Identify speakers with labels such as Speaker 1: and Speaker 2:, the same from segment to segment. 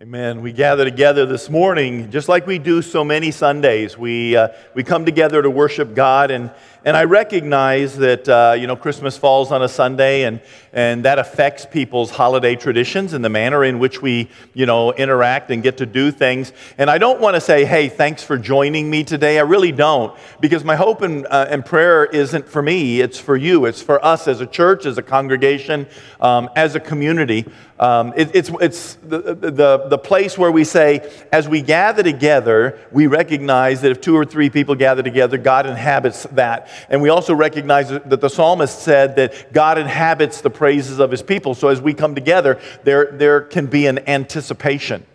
Speaker 1: Amen. We gather together this morning, just like we do so many Sundays. We, uh, we come together to worship God, and, and I recognize that, uh, you know, Christmas falls on a Sunday, and, and that affects people's holiday traditions and the manner in which we, you know, interact and get to do things. And I don't want to say, hey, thanks for joining me today. I really don't, because my hope and, uh, and prayer isn't for me, it's for you. It's for us as a church, as a congregation, um, as a community. Um, it, it's it's the, the, the place where we say, as we gather together, we recognize that if two or three people gather together, God inhabits that. And we also recognize that the psalmist said that God inhabits the praises of his people. So as we come together, there, there can be an anticipation.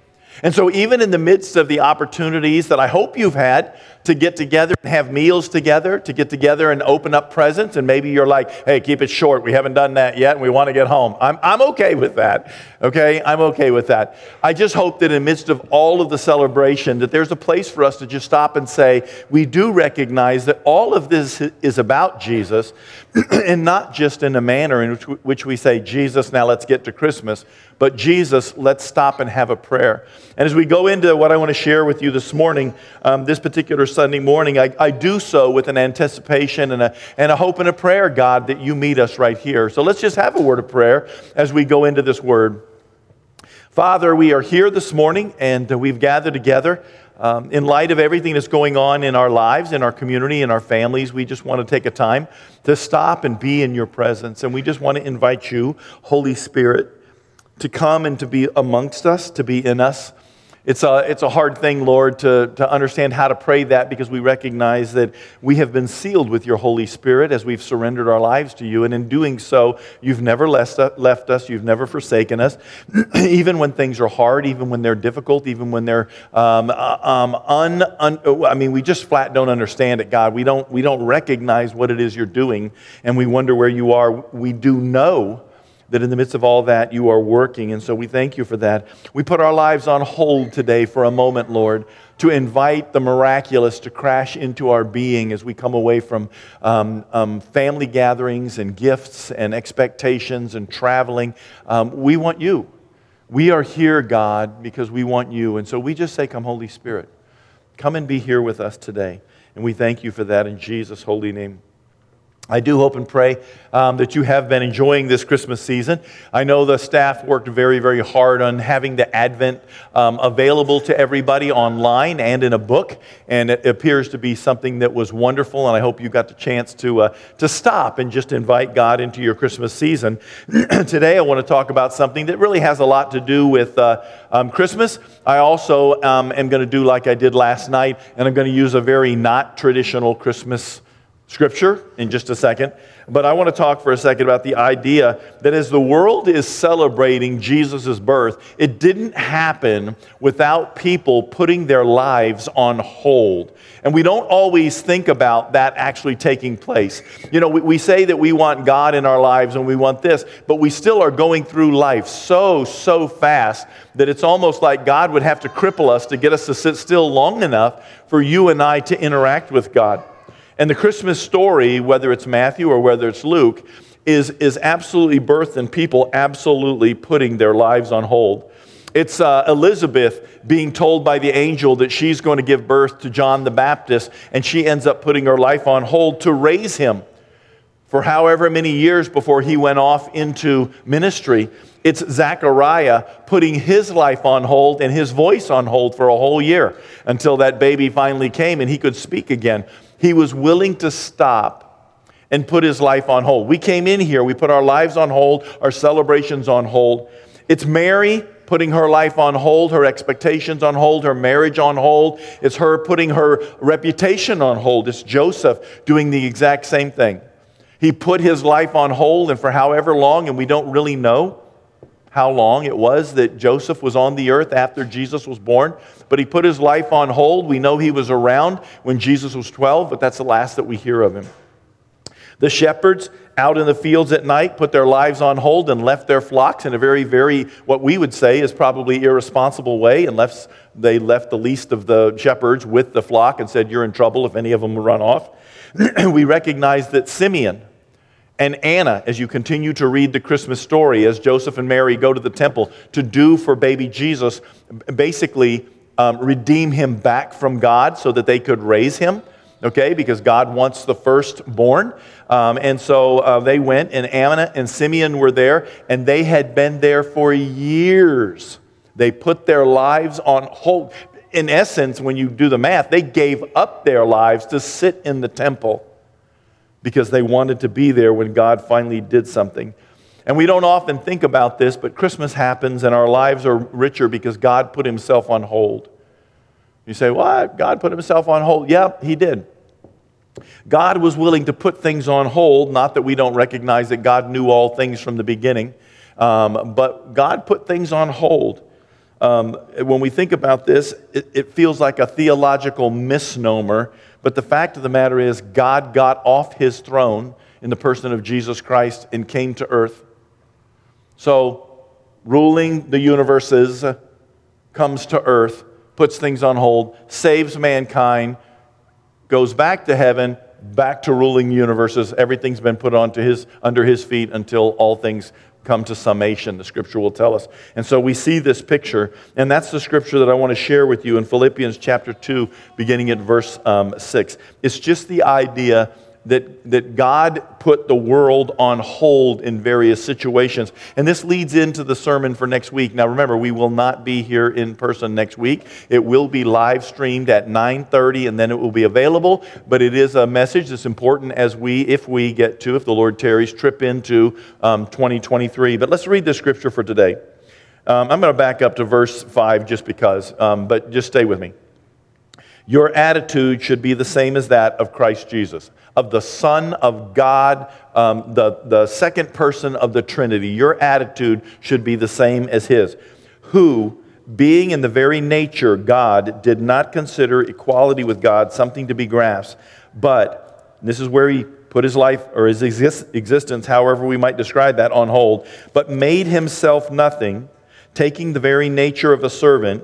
Speaker 1: And so, even in the midst of the opportunities that I hope you've had to get together and have meals together, to get together and open up presents, and maybe you're like, hey, keep it short. We haven't done that yet and we want to get home. I'm, I'm okay with that. Okay? I'm okay with that. I just hope that in the midst of all of the celebration, that there's a place for us to just stop and say, we do recognize that all of this is about Jesus, and not just in a manner in which, we say, Jesus, now let's get to Christmas, but Jesus, let's stop and have a prayer. And as we go into what I want to share with you this morning, um, this particular Sunday morning, I, I do so with an anticipation and a, and a hope and a prayer, God, that you meet us right here. So let's just have a word of prayer as we go into this word. Father, we are here this morning and we've gathered together. Um, in light of everything that's going on in our lives, in our community, in our families, we just want to take a time to stop and be in your presence. And we just want to invite you, Holy Spirit, to come and to be amongst us, to be in us. It's a, it's a hard thing, Lord, to, to understand how to pray that because we recognize that we have been sealed with your Holy Spirit as we've surrendered our lives to you. And in doing so, you've never left, us, you've never forsaken us. even when things are hard, even when they're difficult, even when they're um, uh, um, un, un, I mean, we just flat don't understand it, God. We don't, we don't recognize what it is you're doing, and we wonder where you are. We do know that in the midst of all that, you are working. And so we thank you for that. We put our lives on hold today for a moment, Lord, to invite the miraculous to crash into our being as we come away from um, um, family gatherings and gifts and expectations and traveling. Um, we want you. We are here, God, because we want you. And so we just say, Come, Holy Spirit. Come and be here with us today. And we thank you for that in Jesus' holy name. I do hope and pray um, that you have been enjoying this Christmas season. I know the staff worked very, very hard on having the Advent um, available to everybody online and in a book, and it appears to be something that was wonderful. And I hope you got the chance to uh, to stop and just invite God into your Christmas season. Today, I want to talk about something that really has a lot to do with uh, um, Christmas. I also um, am going to do like I did last night, and I'm going to use a very not traditional Christmas scripture in just a second. But I want to talk for a second about the idea that as the world is celebrating Jesus' birth, it didn't happen without people putting their lives on hold. And we don't always think about that actually taking place. You know, we, we say that we want God in our lives and we want this, but we still are going through life so, so fast that it's almost like God would have to cripple us to get us to sit still long enough for you and I to interact with God. And the Christmas story, whether it's Matthew or whether it's Luke, is, is absolutely birthed in people absolutely putting their lives on hold. It's uh, Elizabeth being told by the angel that she's going to give birth to John the Baptist, and she ends up putting her life on hold to raise him for however many years before he went off into ministry. It's Zechariah putting his life on hold and his voice on hold for a whole year until that baby finally came and he could speak again he was willing to stop and put his life on hold. We came in here, we put our lives on hold, our celebrations on hold. It's Mary putting her life on hold, her expectations on hold, her marriage on hold. It's her putting her reputation on hold. It's Joseph doing the exact same thing. He put his life on hold, and for however long, and we don't really know how long it was that Joseph was on the earth after Jesus was born, but he put his life on hold. We know he was around when Jesus was 12, but that's the last that we hear of him. The shepherds out in the fields at night put their lives on hold and left their flocks in a very, very, what we would say is probably irresponsible way, left, they left the least of the shepherds with the flock and said, You're in trouble if any of them run off. we recognize that Simeon, And Anna, as you continue to read the Christmas story, as Joseph and Mary go to the temple to do for baby Jesus, basically um, redeem him back from God so that they could raise him, okay, because God wants the firstborn. Um, and so uh, they went, and Anna and Simeon were there, and they had been there for years. They put their lives on hold. In essence, when you do the math, they gave up their lives to sit in the temple because they wanted to be there when God finally did something. And we don't often think about this, but Christmas happens and our lives are richer because God put himself on hold. You say, What? God put himself on hold? Yeah, he did. God was willing to put things on hold, not that we don't recognize that God knew all things from the beginning, um, but God put things on hold. Um, when we think about this, it, it feels like a theological misnomer but the fact of the matter is, God got off his throne in the person of Jesus Christ and came to earth. So, ruling the universes comes to earth, puts things on hold, saves mankind, goes back to heaven, back to ruling universes. Everything's been put onto his, under his feet until all things come to summation, the scripture will tell us. And so we see this picture, and that's the scripture that I want to share with you in Philippians chapter 2, beginning at verse um, 6. It's just the idea that, that God put the world on hold in various situations. And this leads into the sermon for next week. Now remember, we will not be here in person next week. It will be live streamed at 9:30 and then it will be available, but it is a message that's important as we if we get to if the Lord tarries trip into um, 2023. But let's read the scripture for today. Um, I'm going to back up to verse 5 just because, um, but just stay with me. Your attitude should be the same as that of Christ Jesus, of the Son of God, um, the, the second person of the Trinity. Your attitude should be the same as his, who, being in the very nature God, did not consider equality with God something to be grasped, but this is where he put his life or his exist- existence, however we might describe that, on hold, but made himself nothing, taking the very nature of a servant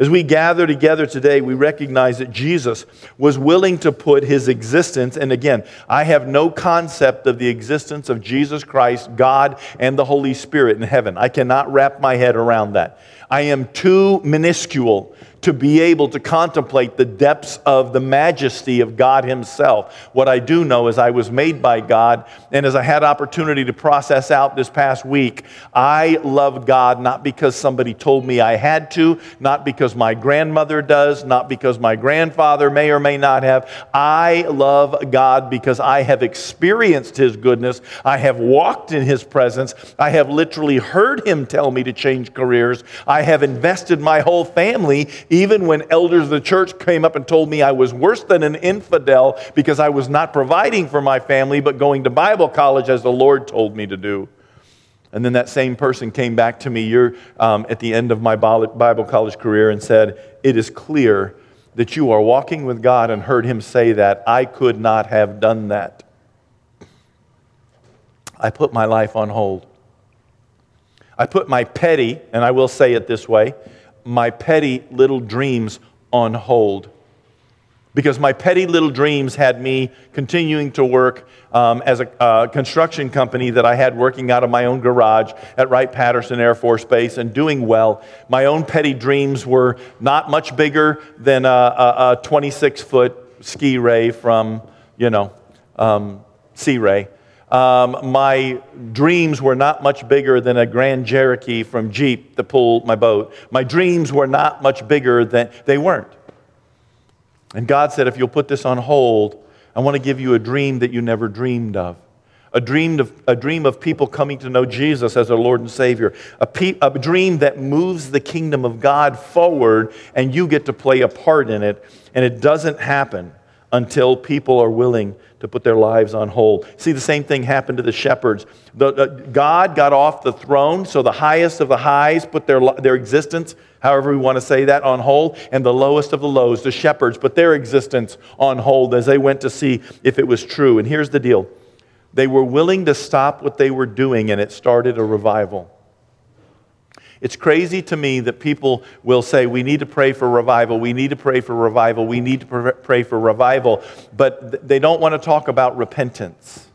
Speaker 1: As we gather together today, we recognize that Jesus was willing to put his existence, and again, I have no concept of the existence of Jesus Christ, God, and the Holy Spirit in heaven. I cannot wrap my head around that. I am too minuscule to be able to contemplate the depths of the majesty of God Himself. What I do know is I was made by God, and as I had opportunity to process out this past week, I love God not because somebody told me I had to, not because my grandmother does, not because my grandfather may or may not have. I love God because I have experienced His goodness, I have walked in His presence, I have literally heard Him tell me to change careers, I have invested my whole family even when elders of the church came up and told me I was worse than an infidel because I was not providing for my family but going to Bible college as the Lord told me to do. And then that same person came back to me year, um, at the end of my Bible college career and said, It is clear that you are walking with God and heard him say that. I could not have done that. I put my life on hold. I put my petty, and I will say it this way my petty little dreams on hold. Because my petty little dreams had me continuing to work um, as a uh, construction company that I had working out of my own garage at Wright Patterson Air Force Base and doing well. My own petty dreams were not much bigger than a, 26 foot ski ray from, you know, um, Sea Ray. Um, my dreams were not much bigger than a Grand Cherokee from Jeep to pull my boat. My dreams were not much bigger than they weren't. And God said, if you'll put this on hold, I want to give you a dream that you never dreamed of. A dream of, a dream of people coming to know Jesus as their Lord and Savior. A, pe- a dream that moves the kingdom of God forward, and you get to play a part in it. And it doesn't happen until people are willing to put their lives on hold. See, the same thing happened to the shepherds. The, uh, God got off the throne, so the highest of the highs put their, their existence, however we want to say that, on hold, and the lowest of the lows, the shepherds, put their existence on hold as they went to see if it was true. And here's the deal they were willing to stop what they were doing, and it started a revival. It's crazy to me that people will say, We need to pray for revival, we need to pray for revival, we need to pray for revival, but they don't want to talk about repentance.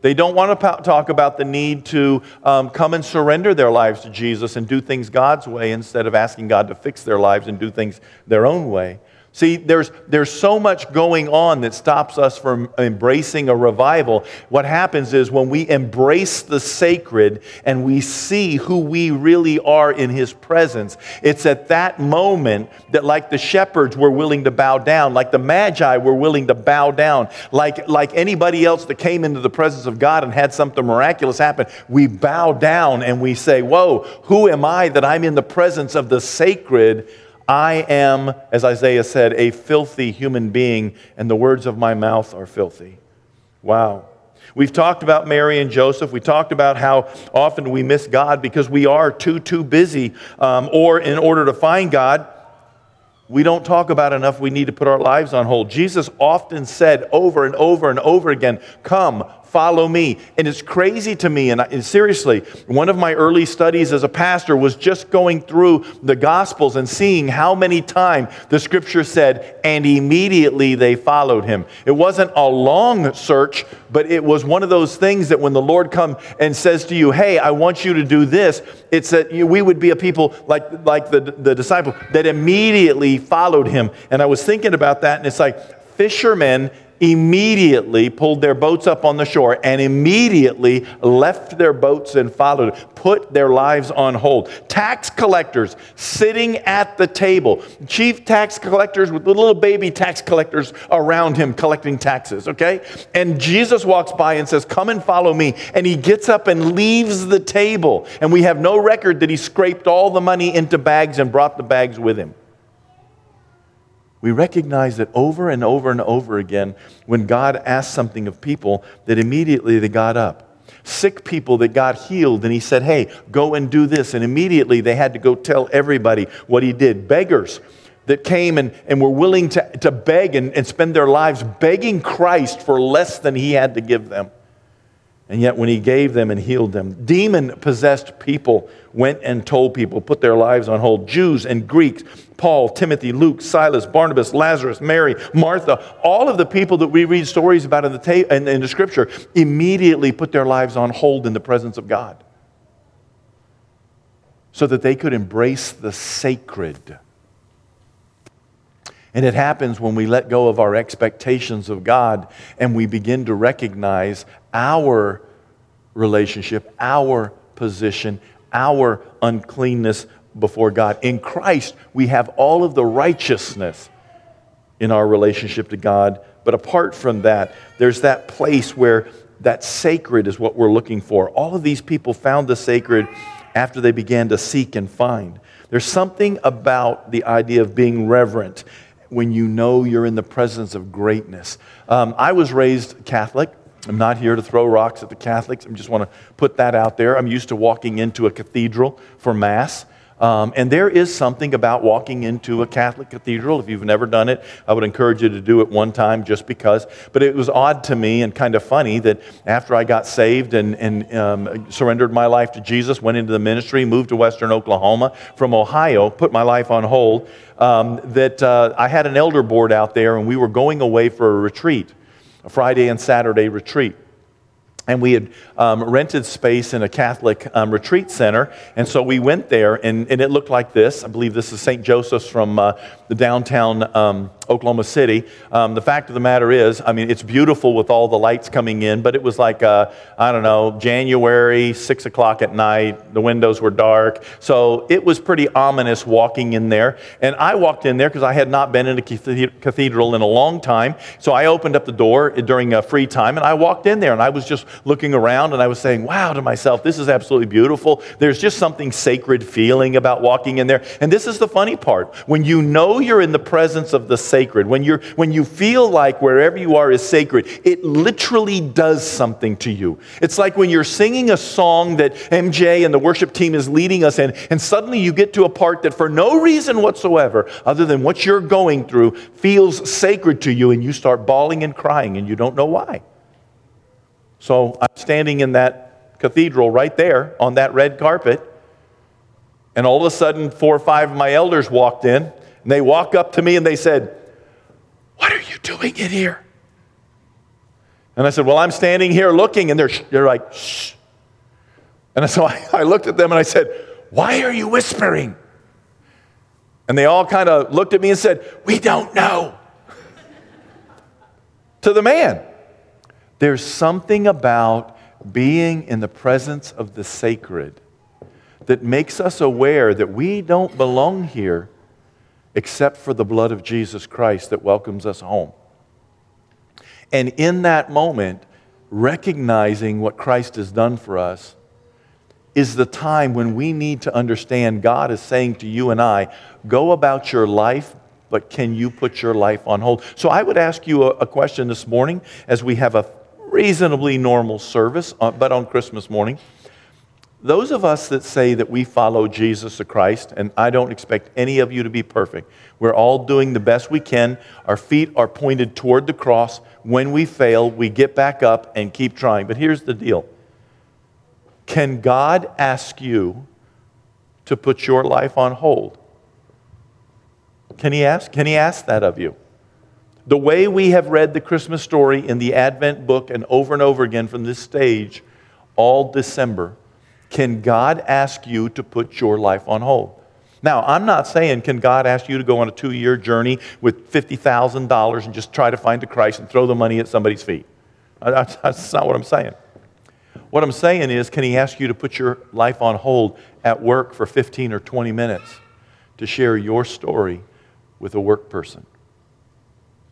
Speaker 1: They don't want to talk about the need to um, come and surrender their lives to Jesus and do things God's way instead of asking God to fix their lives and do things their own way. See, there's, there's so much going on that stops us from embracing a revival. What happens is when we embrace the sacred and we see who we really are in His presence, it's at that moment that, like the shepherds were willing to bow down, like the Magi were willing to bow down, like, like anybody else that came into the presence of God and had something miraculous happen, we bow down and we say, Whoa, who am I that I'm in the presence of the sacred? I am, as Isaiah said, a filthy human being, and the words of my mouth are filthy. Wow. We've talked about Mary and Joseph. We talked about how often we miss God because we are too, too busy. Um, or in order to find God, we don't talk about enough. We need to put our lives on hold. Jesus often said over and over and over again, Come, follow me. And it's crazy to me. And, I, and, seriously, one of my early studies as a pastor was just going through the Gospels and seeing how many times the scripture said, and immediately they followed him. It wasn't a long search, but it was one of those things that when the Lord comes and says to you, hey, I want you to do this, it's that we would be a people like, like the, the disciple that immediately followed him. And I was thinking about that, and it's like, fishermen immediately pulled their boats up on the shore and immediately left their boats and followed, put their lives on hold. Tax collectors sitting at the table, chief tax collectors with little baby tax collectors around him collecting taxes, okay? And Jesus walks by and says, Come and follow me. And he gets up and leaves the table. And we have no record that he scraped all the money into bags and brought the bags with him we recognize that over and over and over again, when God asked something of people, that immediately they got up. Sick people that got healed, and He said, Hey, go and do this. And immediately they had to go tell everybody what He did. Beggars that came and, and were willing to, to beg and, and spend their lives begging Christ for less than He had to give them. And yet, when he gave them and healed them, demon possessed people went and told people, put their lives on hold. Jews and Greeks, Paul, Timothy, Luke, Silas, Barnabas, Lazarus, Mary, Martha, all of the people that we read stories about in the, ta- in, in the scripture immediately put their lives on hold in the presence of God so that they could embrace the sacred. And it happens when we let go of our expectations of God and we begin to recognize our relationship, our position, our uncleanness before God. In Christ, we have all of the righteousness in our relationship to God. But apart from that, there's that place where that sacred is what we're looking for. All of these people found the sacred after they began to seek and find. There's something about the idea of being reverent when you know you're in the presence of greatness. Um, I was raised Catholic. I'm not here to throw rocks at the Catholics. I just want to put that out there. I'm used to walking into a cathedral for Mass. Um, and there is something about walking into a Catholic cathedral. If you've never done it, I would encourage you to do it one time just because. But it was odd to me and kind of funny that after I got saved and, and um, surrendered my life to Jesus, went into the ministry, moved to Western Oklahoma from Ohio, put my life on hold, um, that uh, I had an elder board out there and we were going away for a retreat, a Friday and Saturday retreat and we had um, rented space in a Catholic um, retreat center. And so we went there, and, and, it looked like this. I believe this is St. Joseph's from uh, the downtown um, Oklahoma City. Um, the fact of the matter is, I mean, it's beautiful with all the lights coming in, but it was like, uh, I don't know, January, 6 o'clock at night. The windows were dark. So it was pretty ominous walking in there. And I walked in there because I had not been in a cathedral in a long time. So I opened up the door during a free time, and I walked in there, and I was just looking around and I was saying, wow, to myself, this is absolutely beautiful. There's just something sacred feeling about walking in there. And this is the funny part. When you know you're in the presence of the sacred, when, you're, when you feel like wherever you are is sacred, it literally does something to you. It's like when you're singing a song that MJ and the worship team is leading us in, and suddenly you get to a part that for no reason whatsoever, other than what you're going through, feels sacred to you, and you start bawling and crying, and you don't know why. So I'm standing in that cathedral right there on that red carpet, and all of a sudden, four or five of my elders walked in, and they walk up to me and they said, What are you doing in here? And I said, Well, I'm standing here looking, and they're, they're like, Shh. And so I, I looked at them and I said, Why are you whispering? And they all kind of looked at me and said, We don't know. to the man. There's something about being in the presence of the sacred that makes us aware that we don't belong here except for the blood of Jesus Christ that welcomes us home. And in that moment, recognizing what Christ has done for us is the time when we need to understand God is saying to you and I, go about your life, but can you put your life on hold? So I would ask you a, question this morning as we have a reasonably normal service, uh, but on Christmas morning. Those of us that say that we follow Jesus the Christ, and I don't expect any of you to be perfect, we're all doing the best we can. Our feet are pointed toward the cross. When we fail, we get back up and keep trying. But here's the deal Can God ask you to put your life on hold? Can He ask? Can He ask that of you? The way we have read the Christmas story in the Advent book and over and over again from this stage all December can God ask you to put your life on hold? Now, I'm not saying, can God ask you to go on a two year journey with $50,000 and just try to find a Christ and throw the money at somebody's feet? That's, that's not what I'm saying. What I'm saying is, can He ask you to put your life on hold at work for 15 or 20 minutes to share your story with a work person,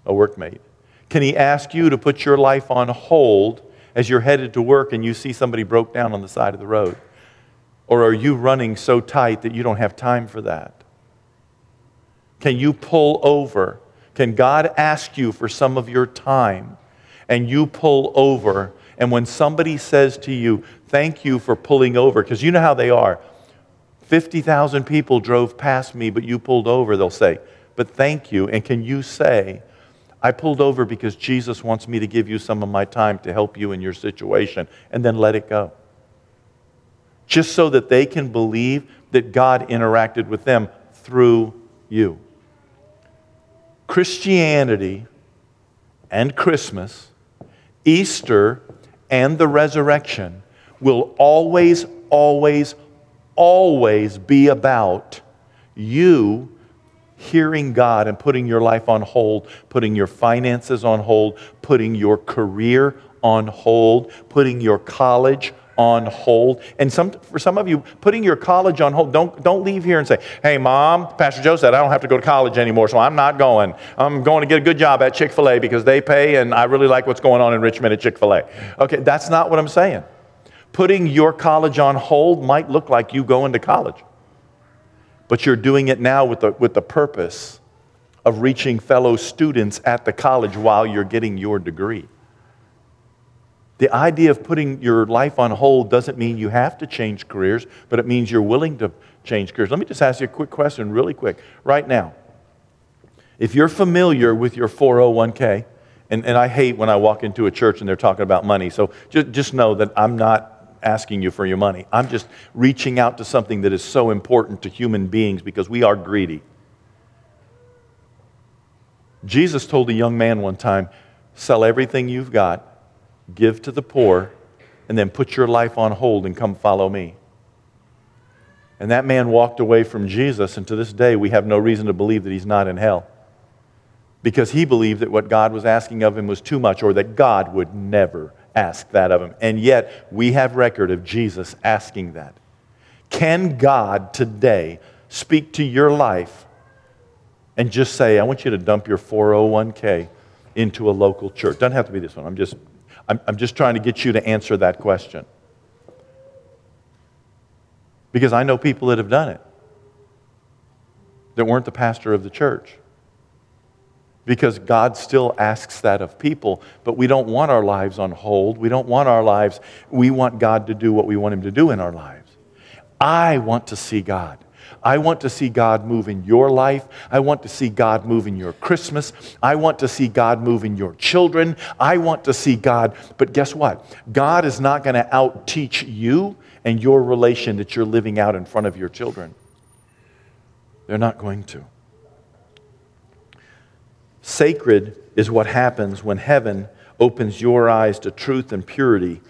Speaker 1: a workmate? Can He ask you to put your life on hold as you're headed to work and you see somebody broke down on the side of the road? Or are you running so tight that you don't have time for that? Can you pull over? Can God ask you for some of your time and you pull over? And when somebody says to you, Thank you for pulling over, because you know how they are 50,000 people drove past me, but you pulled over, they'll say, But thank you. And can you say, I pulled over because Jesus wants me to give you some of my time to help you in your situation, and then let it go? just so that they can believe that God interacted with them through you. Christianity and Christmas, Easter and the resurrection will always, always, always be about you hearing God and putting your life on hold, putting your finances on hold, putting your career on hold, putting your college on hold. And some, for some of you, putting your college on hold, don't, don't leave here and say, hey, mom, Pastor Joe said I don't have to go to college anymore, so I'm not going. I'm going to get a good job at Chick fil A because they pay and I really like what's going on in Richmond at Chick fil A. Okay, that's not what I'm saying. Putting your college on hold might look like you going to college, but you're doing it now with the, with the purpose of reaching fellow students at the college while you're getting your degree. The idea of putting your life on hold doesn't mean you have to change careers, but it means you're willing to change careers. Let me just ask you a quick question, really quick. Right now, if you're familiar with your 401k, and, and I hate when I walk into a church and they're talking about money, so just, just know that I'm not asking you for your money. I'm just reaching out to something that is so important to human beings because we are greedy. Jesus told a young man one time, sell everything you've got give to the poor, and then put your life on hold and come follow me. And that man walked away from Jesus, and to this day, we have no reason to believe that he's not in hell. Because he believed that what God was asking of him was too much, or that God would never ask that of him. And yet, we have record of Jesus asking that. Can God today speak to your life and just say, I want you to dump your 401k into a local church? Doesn't have to be this one. I'm just I'm, I'm just trying to get you to answer that question. Because I know people that have done it that weren't the pastor of the church. Because God still asks that of people, but we don't want our lives on hold. We don't want our lives, we want God to do what we want Him to do in our lives. I want to see God. I want to see God move in your life. I want to see God move in your Christmas. I want to see God move in your children. I want to see God. But guess what? God is not going to out teach you and your relation that you're living out in front of your children. They're not going to. Sacred is what happens when heaven opens your eyes to truth and purity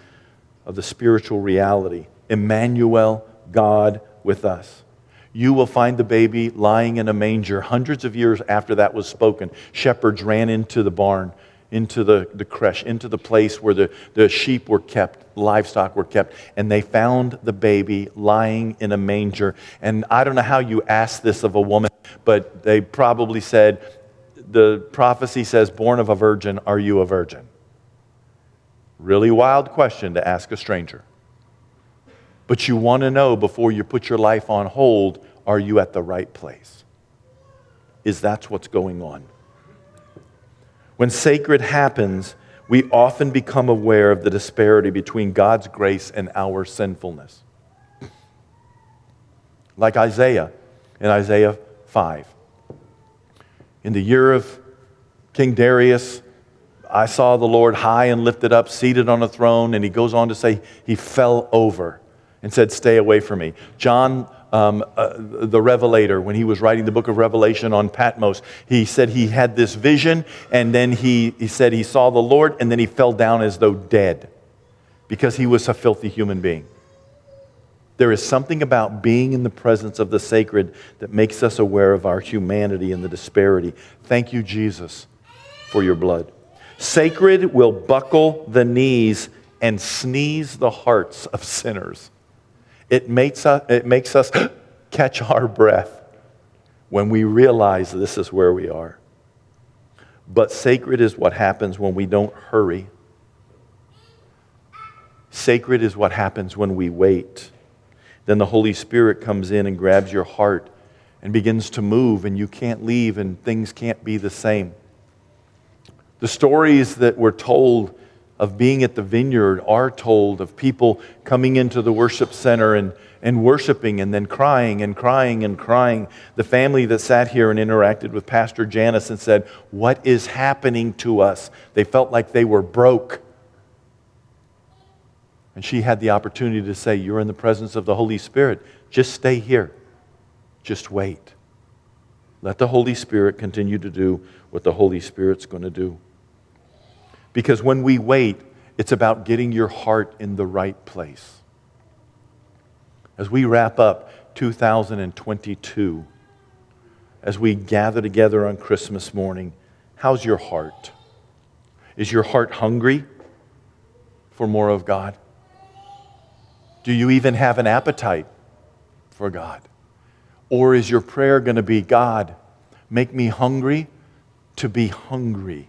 Speaker 1: of the spiritual reality. Emmanuel, God with us. You will find the baby lying in a manger. Hundreds of years after that was spoken, shepherds ran into the barn, into the, the creche, into the place where the, the sheep were kept, livestock were kept, and they found the baby lying in a manger. And I don't know how you ask this of a woman, but they probably said, The prophecy says, Born of a virgin, are you a virgin? Really wild question to ask a stranger. But you want to know before you put your life on hold are you at the right place? Is that what's going on? When sacred happens, we often become aware of the disparity between God's grace and our sinfulness. Like Isaiah in Isaiah 5. In the year of King Darius, I saw the Lord high and lifted up, seated on a throne, and he goes on to say, He fell over and said, Stay away from me. John, um, uh, the Revelator, when he was writing the book of Revelation on Patmos, he said he had this vision, and then he, he said he saw the Lord, and then he fell down as though dead because he was a filthy human being. There is something about being in the presence of the sacred that makes us aware of our humanity and the disparity. Thank you, Jesus, for your blood. Sacred will buckle the knees and sneeze the hearts of sinners. It makes us, it makes us catch our breath when we realize this is where we are. But sacred is what happens when we don't hurry. Sacred is what happens when we wait. Then the Holy Spirit comes in and grabs your heart and begins to move, and you can't leave, and things can't be the same. The stories that were told of being at the vineyard are told of people coming into the worship center and, and worshiping and then crying and crying and crying. The family that sat here and interacted with Pastor Janice and said, What is happening to us? They felt like they were broke. And she had the opportunity to say, You're in the presence of the Holy Spirit. Just stay here. Just wait. Let the Holy Spirit continue to do what the Holy Spirit's going to do. Because when we wait, it's about getting your heart in the right place. As we wrap up 2022, as we gather together on Christmas morning, how's your heart? Is your heart hungry for more of God? Do you even have an appetite for God? Or is your prayer going to be, God, make me hungry to be hungry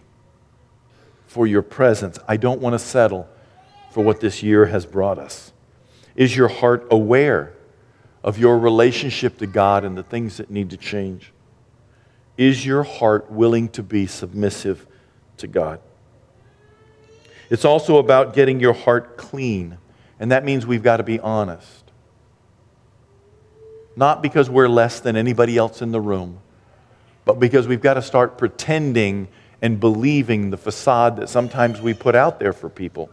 Speaker 1: for your presence. I don't want to settle for what this year has brought us. Is your heart aware of your relationship to God and the things that need to change? Is your heart willing to be submissive to God? It's also about getting your heart clean, and that means we've got to be honest. Not because we're less than anybody else in the room, but because we've got to start pretending and believing the facade that sometimes we put out there for people.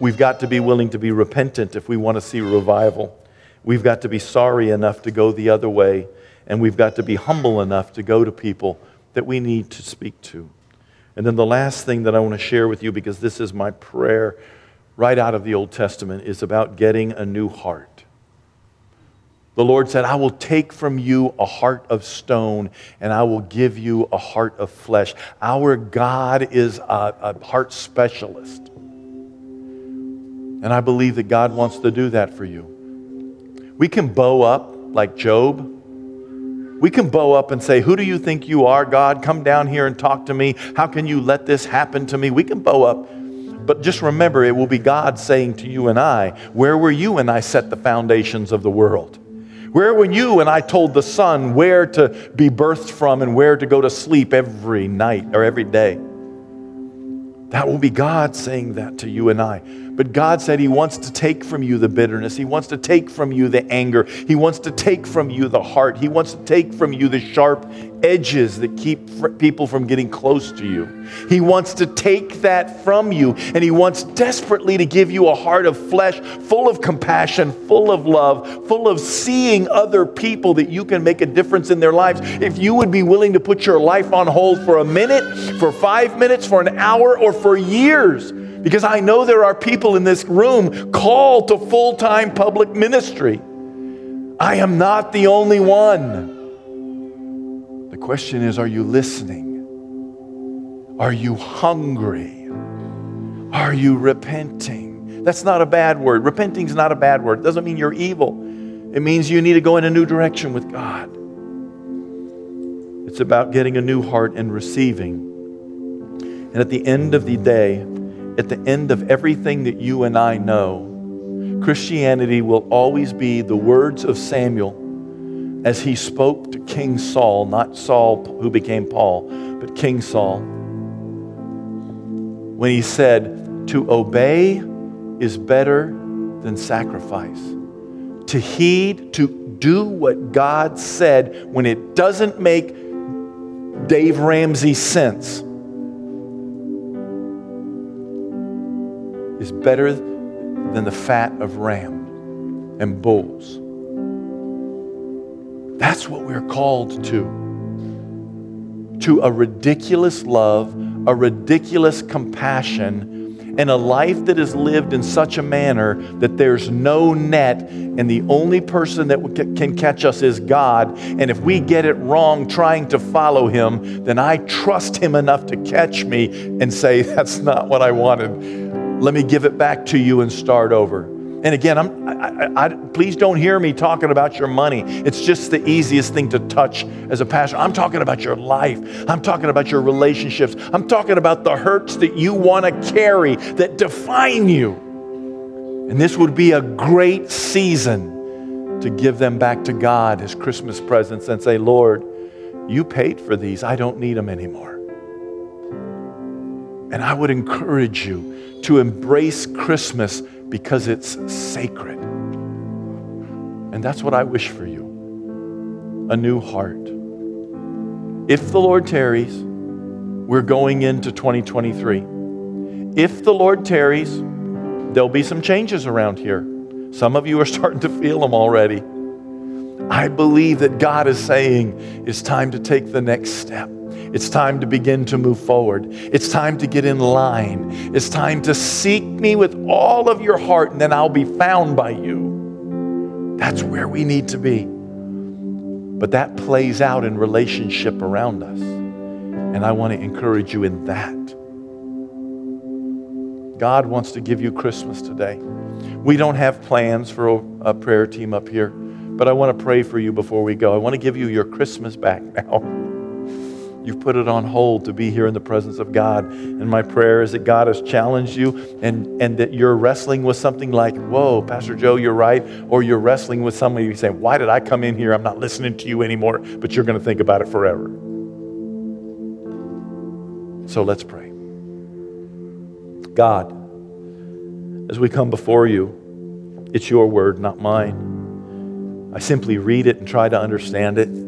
Speaker 1: We've got to be willing to be repentant if we want to see revival. We've got to be sorry enough to go the other way, and we've got to be humble enough to go to people that we need to speak to. And then the last thing that I want to share with you, because this is my prayer right out of the Old Testament, is about getting a new heart. The Lord said, I will take from you a heart of stone and I will give you a heart of flesh. Our God is a, a, heart specialist. And I believe that God wants to do that for you. We can bow up like Job. We can bow up and say, Who do you think you are, God? Come down here and talk to me. How can you let this happen to me? We can bow up. But just remember, it will be God saying to you and I, Where were you when I set the foundations of the world? Where were you when I told the sun where to be birthed from and where to go to sleep every night or every day? That will be God saying that to you and I. But God said He wants to take from you the bitterness. He wants to take from you the anger. He wants to take from you the heart. He wants to take from you the sharp edges that keep people from getting close to you. He wants to take that from you, and He wants desperately to give you a heart of flesh full of compassion, full of love, full of seeing other people that you can make a difference in their lives. If you would be willing to put your life on hold for a minute, for five minutes, for an hour, or for years, because I know there are people in this room called to full time public ministry. I am not the only one. The question is are you listening? Are you hungry? Are you repenting? That's not a bad word. Repenting is not a bad word. It doesn't mean you're evil, it means you need to go in a new direction with God. It's about getting a new heart and receiving. And at the end of the day, at the end of everything that you and I know, Christianity will always be the words of Samuel as he spoke to King Saul, not Saul who became Paul, but King Saul, when he said, To obey is better than sacrifice. To heed, to do what God said when it doesn't make Dave Ramsey sense is better than the fat of ram and bulls. That's what we're called to. To a ridiculous love, a ridiculous compassion, and a life that is lived in such a manner that there's no net, and the only person that can catch us is God. And if we get it wrong trying to follow Him, then I trust Him enough to catch me and say, That's not what I wanted. Let me give it back to you and start over. And again, I'm, I, I, please don't hear me talking about your money. It's just the easiest thing to touch as a pastor. I'm talking about your life. I'm talking about your relationships. I'm talking about the hurts that you want to carry that define you. And this would be a great season to give them back to God as Christmas presents and say, Lord, you paid for these. I don't need them anymore. And I would encourage you to embrace Christmas because it's sacred. And that's what I wish for you a new heart. If the Lord tarries, we're going into 2023. If the Lord tarries, there'll be some changes around here. Some of you are starting to feel them already. I believe that God is saying it's time to take the next step. It's time to begin to move forward. It's time to get in line. It's time to seek me with all of your heart, and then I'll be found by you. That's where we need to be. But that plays out in relationship around us. And I want to encourage you in that. God wants to give you Christmas today. We don't have plans for a, prayer team up here, but I want to pray for you before we go. I want to give you your Christmas back now. You've put it on hold to be here in the presence of God. And my prayer is that God has challenged you and, and that you're wrestling with something like, whoa, Pastor Joe, you're right. Or you're wrestling with somebody you saying, why did I come in here? I'm not listening to you anymore. But you're going to think about it forever. So let's pray. God, as we come before you, it's your word, not mine. I simply read it and try to understand it.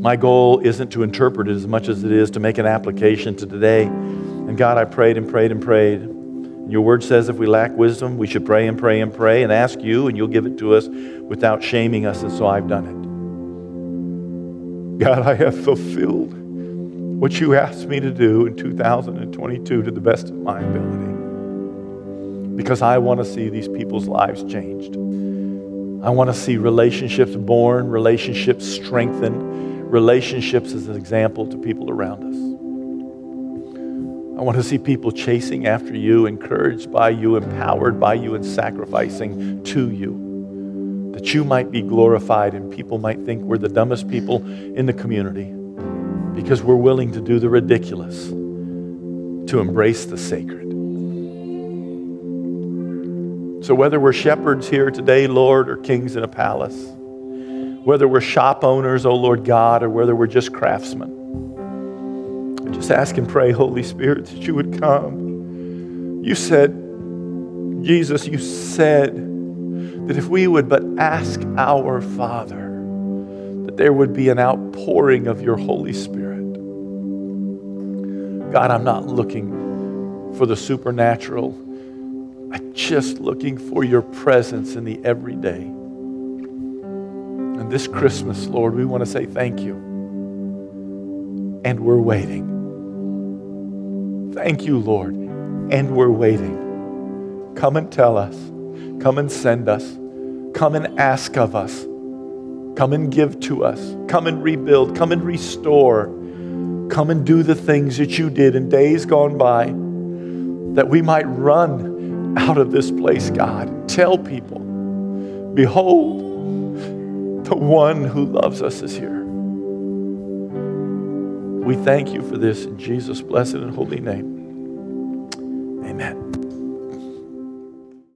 Speaker 1: My goal isn't to interpret it as much as it is to make an application to today. And God, I prayed and prayed and prayed. And your word says if we lack wisdom, we should pray and pray and pray and ask you, and you'll give it to us without shaming us. And so I've done it. God, I have fulfilled what you asked me to do in 2022 to the best of my ability. Because I want to see these people's lives changed. I want to see relationships born, relationships strengthened, relationships as an example to people around us. I want to see people chasing after you, encouraged by you, empowered by you, and sacrificing to you. That you might be glorified and people might think we're the dumbest people in the community because we're willing to do the ridiculous, to embrace the sacred. So, whether we're shepherds here today, Lord, or kings in a palace, whether we're shop owners, oh Lord God, or whether we're just craftsmen, I just ask and pray, Holy Spirit, that you would come. You said, Jesus, you said that if we would but ask our Father, that there would be an outpouring of your Holy Spirit. God, I'm not looking for the supernatural. I'm just looking for your presence in the everyday. And this Christmas, Lord, we want to say thank you. And we're waiting. Thank you, Lord. And we're waiting. Come and tell us. Come and send us. Come and ask of us. Come and give to us. Come and rebuild. Come and restore. Come and do the things that you did in days gone by that we might run out of this place, God. Tell people, behold, the one who loves us is here. We thank you for this in Jesus' blessed and holy name.